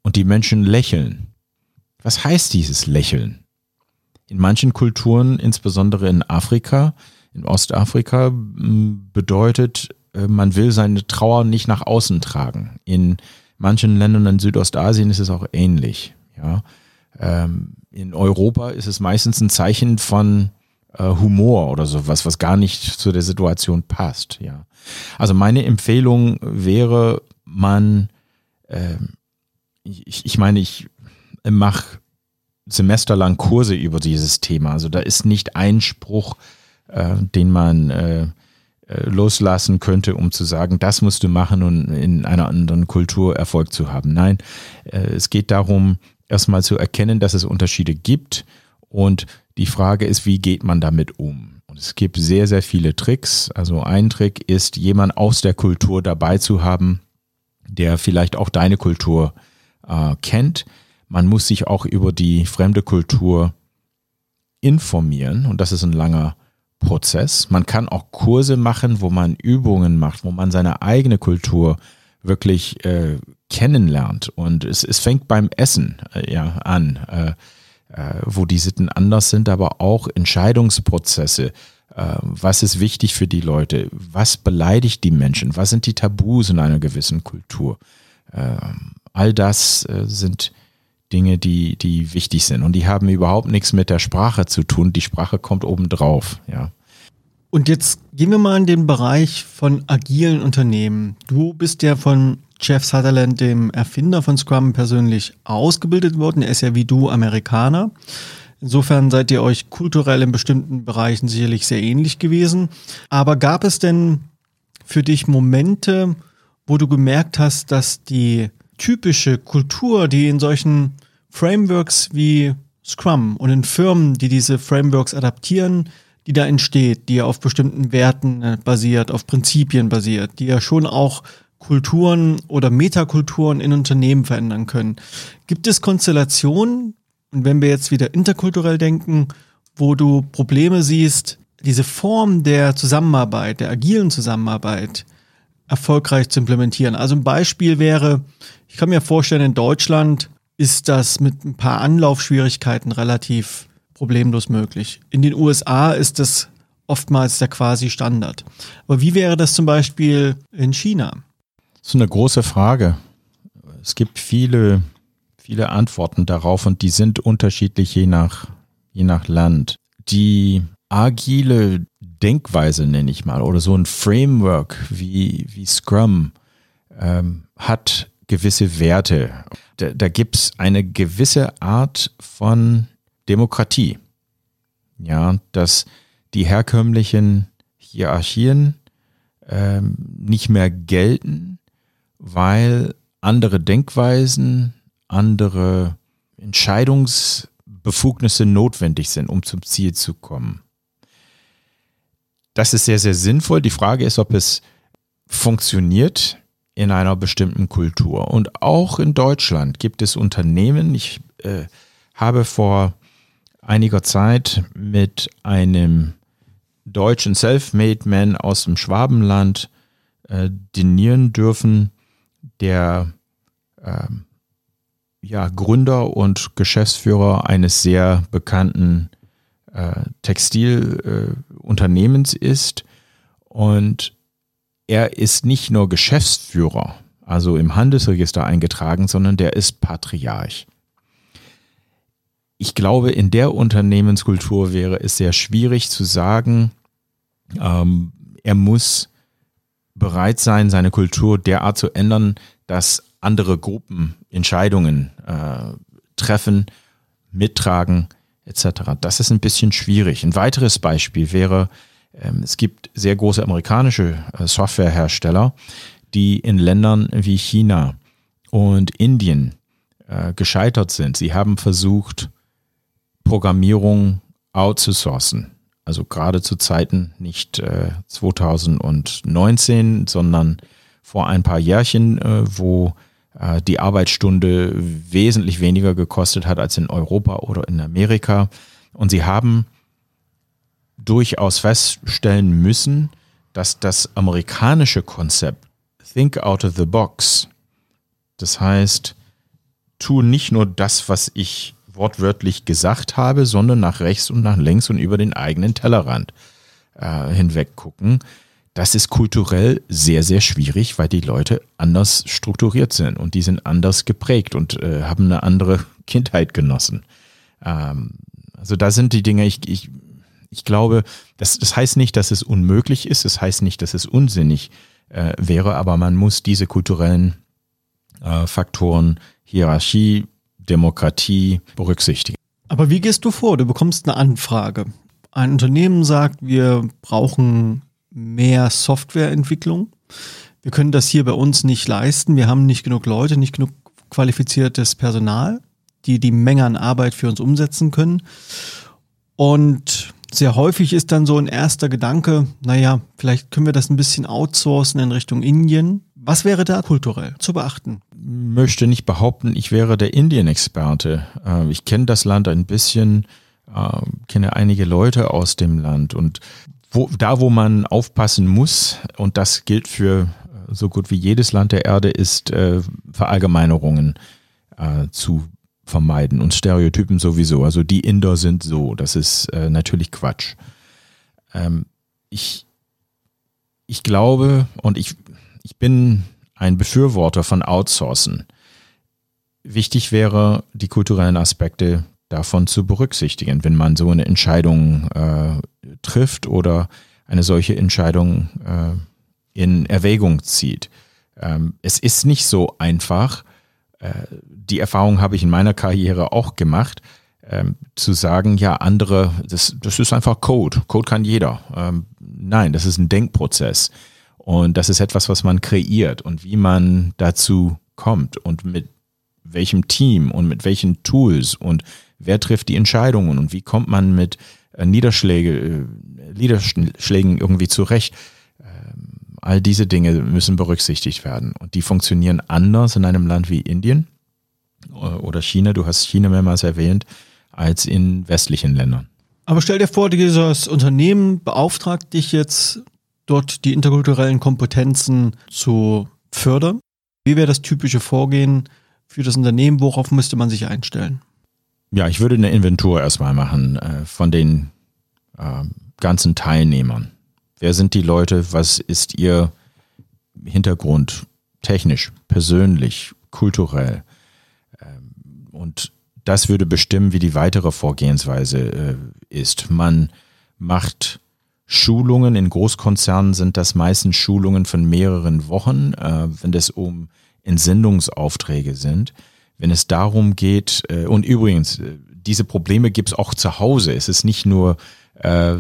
und die Menschen lächeln, was heißt dieses Lächeln? In manchen Kulturen, insbesondere in Afrika, in Ostafrika, bedeutet äh, man will seine Trauer nicht nach außen tragen. In manchen Ländern in Südostasien ist es auch ähnlich. Ja. Ähm, in Europa ist es meistens ein Zeichen von äh, Humor oder sowas, was gar nicht zu der Situation passt. Ja. Also meine Empfehlung wäre, man, äh, ich, ich meine, ich mache semesterlang Kurse über dieses Thema. Also da ist nicht ein Spruch, äh, den man äh, äh, loslassen könnte, um zu sagen, das musst du machen und in einer anderen Kultur Erfolg zu haben. Nein, äh, es geht darum, erstmal zu erkennen, dass es Unterschiede gibt und die Frage ist, wie geht man damit um? Und es gibt sehr, sehr viele Tricks. Also ein Trick ist, jemand aus der Kultur dabei zu haben, der vielleicht auch deine Kultur äh, kennt. Man muss sich auch über die fremde Kultur informieren und das ist ein langer Prozess. Man kann auch Kurse machen, wo man Übungen macht, wo man seine eigene Kultur wirklich äh, kennenlernt. Und es, es fängt beim Essen äh, ja, an, äh, äh wo die Sitten anders sind, aber auch Entscheidungsprozesse. Äh, was ist wichtig für die Leute? Was beleidigt die Menschen? Was sind die Tabus in einer gewissen Kultur? Ähm, all das äh, sind Dinge, die, die wichtig sind. Und die haben überhaupt nichts mit der Sprache zu tun. Die Sprache kommt obendrauf, ja. Und jetzt gehen wir mal in den Bereich von agilen Unternehmen. Du bist ja von Jeff Sutherland, dem Erfinder von Scrum, persönlich ausgebildet worden. Er ist ja wie du Amerikaner. Insofern seid ihr euch kulturell in bestimmten Bereichen sicherlich sehr ähnlich gewesen. Aber gab es denn für dich Momente, wo du gemerkt hast, dass die typische Kultur, die in solchen Frameworks wie Scrum und in Firmen, die diese Frameworks adaptieren, die da entsteht, die ja auf bestimmten Werten basiert, auf Prinzipien basiert, die ja schon auch Kulturen oder Metakulturen in Unternehmen verändern können. Gibt es Konstellationen, und wenn wir jetzt wieder interkulturell denken, wo du Probleme siehst, diese Form der Zusammenarbeit, der agilen Zusammenarbeit erfolgreich zu implementieren? Also ein Beispiel wäre, ich kann mir vorstellen, in Deutschland ist das mit ein paar Anlaufschwierigkeiten relativ problemlos möglich. In den USA ist das oftmals der quasi Standard. Aber wie wäre das zum Beispiel in China? Das ist eine große Frage. Es gibt viele, viele Antworten darauf und die sind unterschiedlich je nach, je nach Land. Die agile Denkweise, nenne ich mal, oder so ein Framework wie, wie Scrum ähm, hat gewisse Werte. Da, da gibt es eine gewisse Art von Demokratie. Ja, dass die herkömmlichen Hierarchien ähm, nicht mehr gelten, weil andere Denkweisen, andere Entscheidungsbefugnisse notwendig sind, um zum Ziel zu kommen. Das ist sehr, sehr sinnvoll. Die Frage ist, ob es funktioniert in einer bestimmten Kultur. Und auch in Deutschland gibt es Unternehmen. Ich äh, habe vor einiger Zeit mit einem deutschen Self-Made-Man aus dem Schwabenland äh, dinieren dürfen, der äh, ja, Gründer und Geschäftsführer eines sehr bekannten äh, Textilunternehmens ist. Und er ist nicht nur Geschäftsführer, also im Handelsregister eingetragen, sondern der ist Patriarch. Ich glaube, in der Unternehmenskultur wäre es sehr schwierig zu sagen, ähm, er muss bereit sein, seine Kultur derart zu ändern, dass andere Gruppen Entscheidungen äh, treffen, mittragen etc. Das ist ein bisschen schwierig. Ein weiteres Beispiel wäre, ähm, es gibt sehr große amerikanische äh, Softwarehersteller, die in Ländern wie China und Indien äh, gescheitert sind. Sie haben versucht, Programmierung outzusourcen. Also gerade zu Zeiten nicht 2019, äh, sondern vor ein paar Jährchen, wo die Arbeitsstunde wesentlich weniger gekostet hat als in Europa oder in Amerika. Und sie haben durchaus feststellen müssen, dass das amerikanische Konzept Think out of the box, das heißt, tu nicht nur das, was ich wortwörtlich gesagt habe, sondern nach rechts und nach links und über den eigenen Tellerrand äh, hinweg gucken. Das ist kulturell sehr, sehr schwierig, weil die Leute anders strukturiert sind und die sind anders geprägt und äh, haben eine andere Kindheit genossen. Ähm, also da sind die Dinge, ich, ich ich glaube, das, das heißt nicht, dass es unmöglich ist, das heißt nicht, dass es unsinnig äh, wäre, aber man muss diese kulturellen äh, Faktoren, Hierarchie, Demokratie berücksichtigen. Aber wie gehst du vor? Du bekommst eine Anfrage. Ein Unternehmen sagt, wir brauchen mehr Softwareentwicklung. Wir können das hier bei uns nicht leisten. Wir haben nicht genug Leute, nicht genug qualifiziertes Personal, die die Menge an Arbeit für uns umsetzen können. Und sehr häufig ist dann so ein erster Gedanke, naja, vielleicht können wir das ein bisschen outsourcen in Richtung Indien. Was wäre da kulturell zu beachten? Möchte nicht behaupten, ich wäre der Indien-Experte. Äh, ich kenne das Land ein bisschen, äh, kenne einige Leute aus dem Land und wo, da, wo man aufpassen muss, und das gilt für äh, so gut wie jedes Land der Erde, ist Verallgemeinerungen zu vermeiden und Stereotypen sowieso. Also die Inder sind so, das ist äh, natürlich Quatsch. Ähm, ich, ich glaube und ich, ich bin ein Befürworter von Outsourcen. Wichtig wäre, die kulturellen Aspekte davon zu berücksichtigen, wenn man so eine Entscheidung äh, trifft oder eine solche Entscheidung äh, in Erwägung zieht. Ähm, es ist nicht so einfach, äh, die Erfahrung habe ich in meiner Karriere auch gemacht, ähm, zu sagen, ja, andere, das, das ist einfach Code. Code kann jeder. Ähm, nein, das ist ein Denkprozess. Und das ist etwas, was man kreiert und wie man dazu kommt und mit welchem Team und mit welchen Tools und wer trifft die Entscheidungen und wie kommt man mit Niederschläge, äh, Niederschlägen irgendwie zurecht. Ähm, all diese Dinge müssen berücksichtigt werden und die funktionieren anders in einem Land wie Indien äh, oder China, du hast China mehrmals erwähnt, als in westlichen Ländern. Aber stell dir vor, dieses Unternehmen beauftragt dich jetzt, dort die interkulturellen Kompetenzen zu fördern. Wie wäre das typische Vorgehen für das Unternehmen? Worauf müsste man sich einstellen? Ja, ich würde eine Inventur erstmal machen äh, von den äh, ganzen Teilnehmern. Wer sind die Leute? Was ist ihr Hintergrund technisch, persönlich, kulturell? Ähm, und das würde bestimmen, wie die weitere Vorgehensweise äh, ist. Man macht Schulungen, in Großkonzernen sind das meistens Schulungen von mehreren Wochen, äh, wenn es um Entsendungsaufträge sind. Wenn es darum geht, äh, und übrigens, äh, diese Probleme gibt es auch zu Hause. Es ist nicht nur, äh,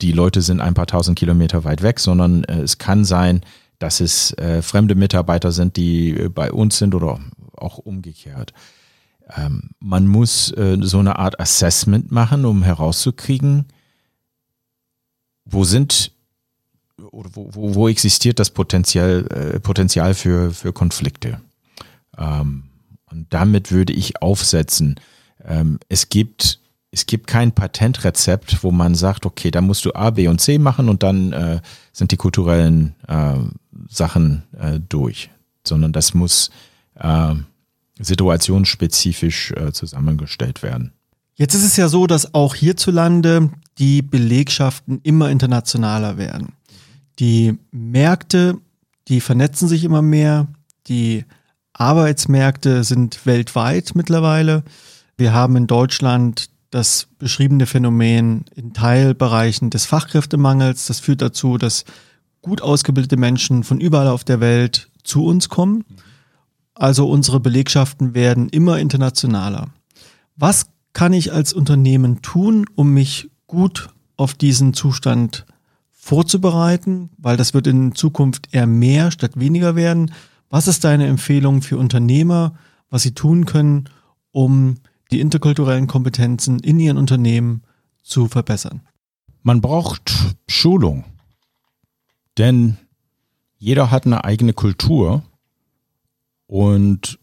die Leute sind ein paar tausend Kilometer weit weg, sondern äh, es kann sein, dass es äh, fremde Mitarbeiter sind, die äh, bei uns sind oder auch umgekehrt. Ähm, man muss äh, so eine Art Assessment machen, um herauszukriegen, wo sind oder wo, wo, wo existiert das Potenzial, äh, Potenzial für, für Konflikte. Ähm, und damit würde ich aufsetzen, ähm, es gibt es gibt kein Patentrezept, wo man sagt, okay, da musst du A, B und C machen und dann äh, sind die kulturellen äh, Sachen äh, durch, sondern das muss äh, situationsspezifisch äh, zusammengestellt werden. Jetzt ist es ja so, dass auch hierzulande die Belegschaften immer internationaler werden. Die Märkte, die vernetzen sich immer mehr, die Arbeitsmärkte sind weltweit mittlerweile. Wir haben in Deutschland das beschriebene Phänomen in Teilbereichen des Fachkräftemangels. Das führt dazu, dass gut ausgebildete Menschen von überall auf der Welt zu uns kommen. Also unsere Belegschaften werden immer internationaler. Was kann ich als Unternehmen tun, um mich gut auf diesen Zustand vorzubereiten? Weil das wird in Zukunft eher mehr statt weniger werden. Was ist deine Empfehlung für Unternehmer, was sie tun können, um die interkulturellen Kompetenzen in ihren Unternehmen zu verbessern? Man braucht Schulung, denn jeder hat eine eigene Kultur und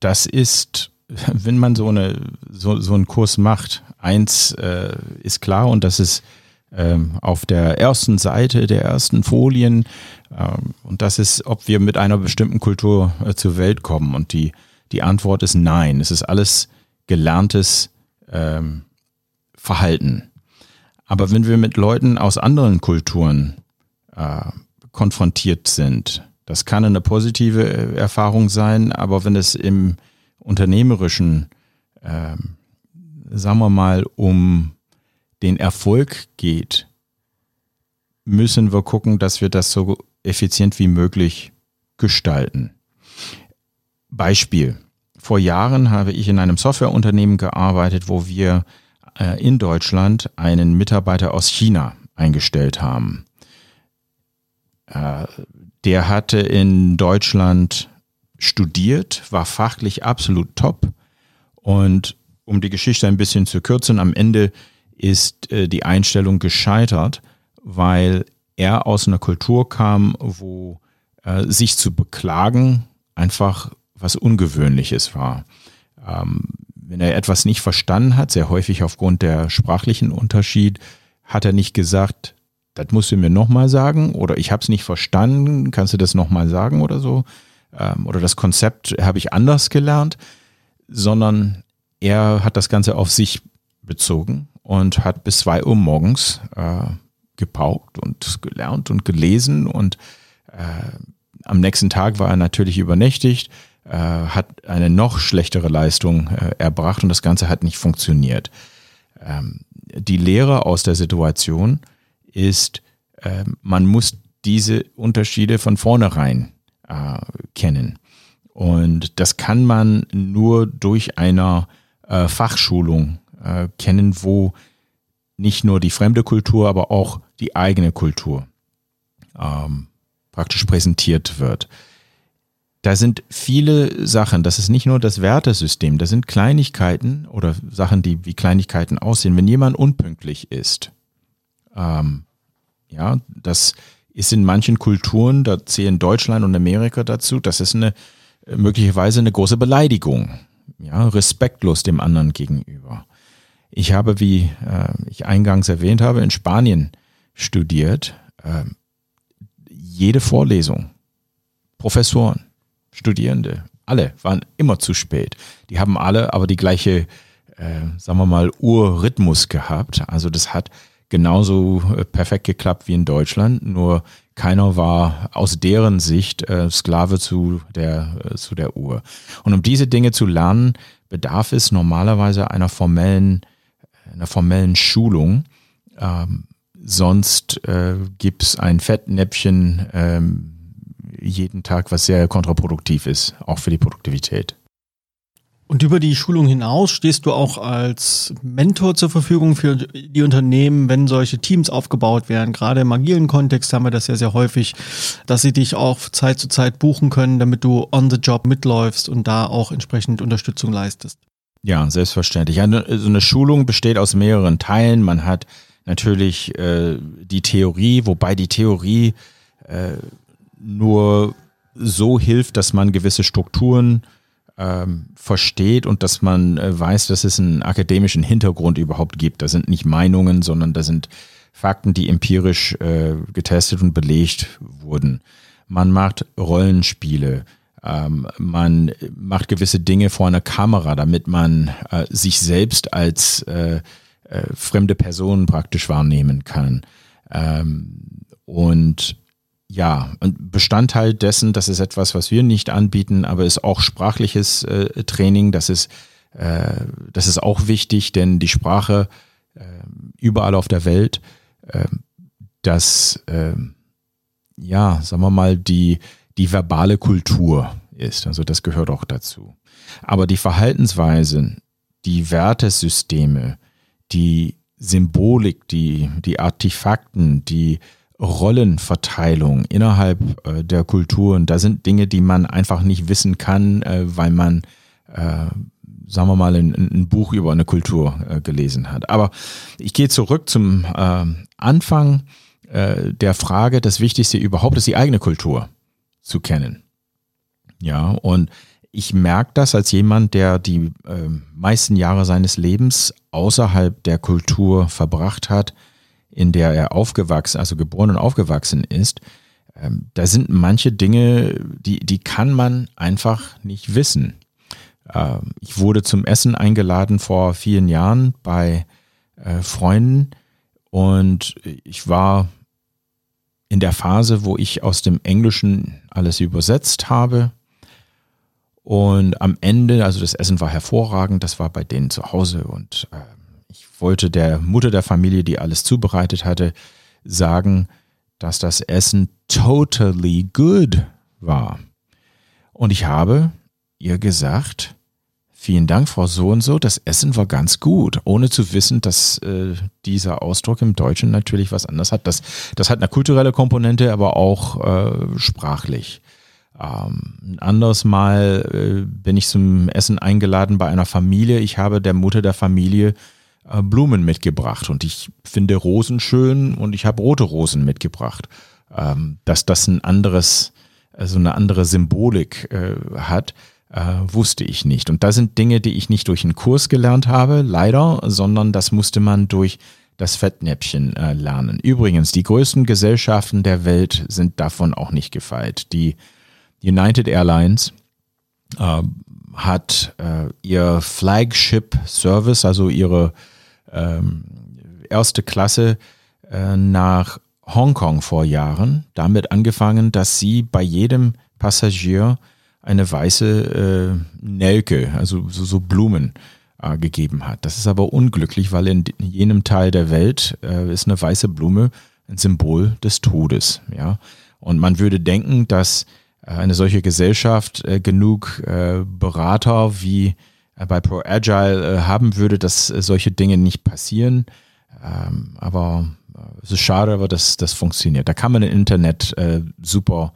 das ist, wenn man so, eine, so, so einen Kurs macht, eins äh, ist klar und das ist ähm, auf der ersten Seite der ersten Folien ähm, und das ist, ob wir mit einer bestimmten Kultur äh, zur Welt kommen und die, die Antwort ist nein. Es ist alles gelerntes ähm, Verhalten. Aber wenn wir mit Leuten aus anderen Kulturen äh, konfrontiert sind, das kann eine positive äh, Erfahrung sein, aber wenn es im unternehmerischen, äh, sagen wir mal, um den Erfolg geht, müssen wir gucken, dass wir das so effizient wie möglich gestalten. Beispiel. Vor Jahren habe ich in einem Softwareunternehmen gearbeitet, wo wir äh, in Deutschland einen Mitarbeiter aus China eingestellt haben. Äh, der hatte in Deutschland studiert, war fachlich absolut top. Und um die Geschichte ein bisschen zu kürzen, am Ende ist äh, die Einstellung gescheitert, weil er aus einer Kultur kam, wo äh, sich zu beklagen einfach was Ungewöhnliches war. Ähm, wenn er etwas nicht verstanden hat, sehr häufig aufgrund der sprachlichen Unterschied, hat er nicht gesagt, das musst du mir nochmal sagen oder ich habe es nicht verstanden, kannst du das nochmal sagen oder so. Ähm, oder das Konzept habe ich anders gelernt, sondern er hat das Ganze auf sich bezogen und hat bis zwei Uhr morgens äh, gepaukt und gelernt und gelesen und äh, am nächsten Tag war er natürlich übernächtigt, äh, hat eine noch schlechtere Leistung äh, erbracht und das Ganze hat nicht funktioniert. Ähm, die Lehre aus der Situation ist, äh, man muss diese Unterschiede von vornherein äh, kennen. Und das kann man nur durch eine äh, Fachschulung äh, kennen, wo nicht nur die fremde Kultur, aber auch die eigene Kultur ähm, praktisch präsentiert wird. Da sind viele Sachen, das ist nicht nur das Wertesystem, das sind Kleinigkeiten oder Sachen, die wie Kleinigkeiten aussehen. Wenn jemand unpünktlich ist, ähm, ja, das ist in manchen Kulturen, da zählen Deutschland und Amerika dazu, das ist eine möglicherweise eine große Beleidigung, ja, respektlos dem anderen gegenüber. Ich habe, wie äh, ich eingangs erwähnt habe, in Spanien studiert. Äh, jede Vorlesung, Professoren, Studierende, alle waren immer zu spät. Die haben alle aber die gleiche, äh, sagen wir mal, Urrhythmus gehabt. Also das hat genauso äh, perfekt geklappt wie in Deutschland, nur keiner war aus deren Sicht äh, Sklave zu der, äh, zu der Uhr. Und um diese Dinge zu lernen, bedarf es normalerweise einer formellen, einer formellen Schulung. Ähm, sonst äh, gibt es ein Fettnäpfchen ähm, jeden Tag, was sehr kontraproduktiv ist, auch für die Produktivität. Und über die Schulung hinaus stehst du auch als Mentor zur Verfügung für die Unternehmen, wenn solche Teams aufgebaut werden. Gerade im agilen Kontext haben wir das ja sehr häufig, dass sie dich auch Zeit zu Zeit buchen können, damit du on the job mitläufst und da auch entsprechend Unterstützung leistest. Ja, selbstverständlich. Eine, so eine Schulung besteht aus mehreren Teilen. Man hat natürlich äh, die Theorie, wobei die Theorie äh, nur so hilft, dass man gewisse Strukturen ähm, versteht und dass man äh, weiß, dass es einen akademischen Hintergrund überhaupt gibt. Das sind nicht Meinungen, sondern das sind Fakten, die empirisch äh, getestet und belegt wurden. Man macht Rollenspiele, ähm, man macht gewisse Dinge vor einer Kamera, damit man äh, sich selbst als äh, äh, fremde Person praktisch wahrnehmen kann. Ähm, und ja, und Bestandteil dessen, das ist etwas, was wir nicht anbieten, aber ist auch sprachliches äh, Training. Das ist, äh, das ist auch wichtig, denn die Sprache äh, überall auf der Welt, äh, das, äh, ja, sagen wir mal, die, die verbale Kultur ist. Also das gehört auch dazu. Aber die Verhaltensweisen, die Wertesysteme, die Symbolik, die, die Artefakten, die Rollenverteilung innerhalb äh, der Kulturen, da sind Dinge, die man einfach nicht wissen kann, äh, weil man, äh, sagen wir mal, ein, ein, Buch über eine Kultur äh, gelesen hat. Aber ich gehe zurück zum äh, Anfang äh, der Frage, das Wichtigste überhaupt ist die eigene Kultur zu kennen. Ja, und ich merke das als jemand, der die meisten Jahre seines Lebens außerhalb der Kultur verbracht hat, in der er aufgewachsen, also geboren und aufgewachsen ist, ähm, da sind manche Dinge, die, die kann man einfach nicht wissen. Ähm, ich wurde zum Essen eingeladen vor vielen Jahren bei äh, Freunden und ich war in der Phase, wo ich aus dem Englischen alles übersetzt habe. Und am Ende, also das Essen war hervorragend, das war bei denen zu Hause und äh, wollte der Mutter der Familie, die alles zubereitet hatte, sagen, dass das Essen totally good war. Und ich habe ihr gesagt, vielen Dank, Frau So und so, das Essen war ganz gut, ohne zu wissen, dass äh, dieser Ausdruck im Deutschen natürlich was anderes hat. Das, das hat eine kulturelle Komponente, aber auch äh, sprachlich. Ähm, ein anderes Mal äh, bin ich zum Essen eingeladen bei einer Familie. Ich habe der Mutter der Familie äh, Blumen mitgebracht und ich finde Rosen schön und ich habe rote Rosen mitgebracht. Ähm, dass das ein anderes, also eine andere Symbolik äh, hat, äh, wusste ich nicht. Und da sind Dinge, die ich nicht durch einen Kurs gelernt habe, leider, sondern das musste man durch das Fettnäpfchen äh, lernen. Übrigens, die größten Gesellschaften der Welt sind davon auch nicht gefeit. Die United Airlines äh, hat äh, ihr Flagship Service, also ihre ähm, erste Klasse äh, nach Hongkong vor Jahren, damit angefangen, dass sie bei jedem Passagier eine weiße äh, Nelke, also so, so Blumen, äh, gegeben hat. Das ist aber unglücklich, weil in jenem Teil der Welt äh, ist eine weiße Blume ein Symbol des Todes. Ja? Und man würde denken, dass äh, eine solche Gesellschaft äh, genug äh, Berater wie äh, bei Pro Agile äh, haben würde, dass äh, solche Dinge nicht passieren. Ähm, aber es ist schade, aber das, das funktioniert. Da kann man im Internet äh, super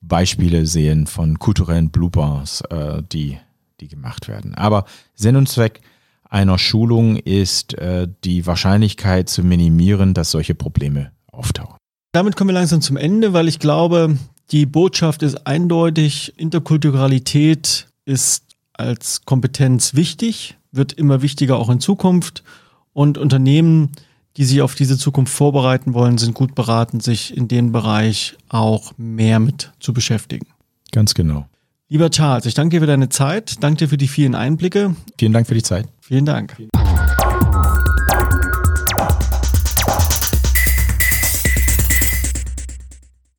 Beispiele sehen von kulturellen Bloopers, äh, die, die gemacht werden. Aber Sinn und Zweck einer Schulung ist, äh, die Wahrscheinlichkeit zu minimieren, dass solche Probleme auftauchen. Damit kommen wir langsam zum Ende, weil ich glaube, die Botschaft ist eindeutig, Interkulturalität ist als Kompetenz wichtig, wird immer wichtiger auch in Zukunft und Unternehmen, die sich auf diese Zukunft vorbereiten wollen, sind gut beraten, sich in dem Bereich auch mehr mit zu beschäftigen. Ganz genau. Lieber Charles, ich danke dir für deine Zeit, danke dir für die vielen Einblicke. Vielen Dank für die Zeit. Vielen Dank. Vielen Dank.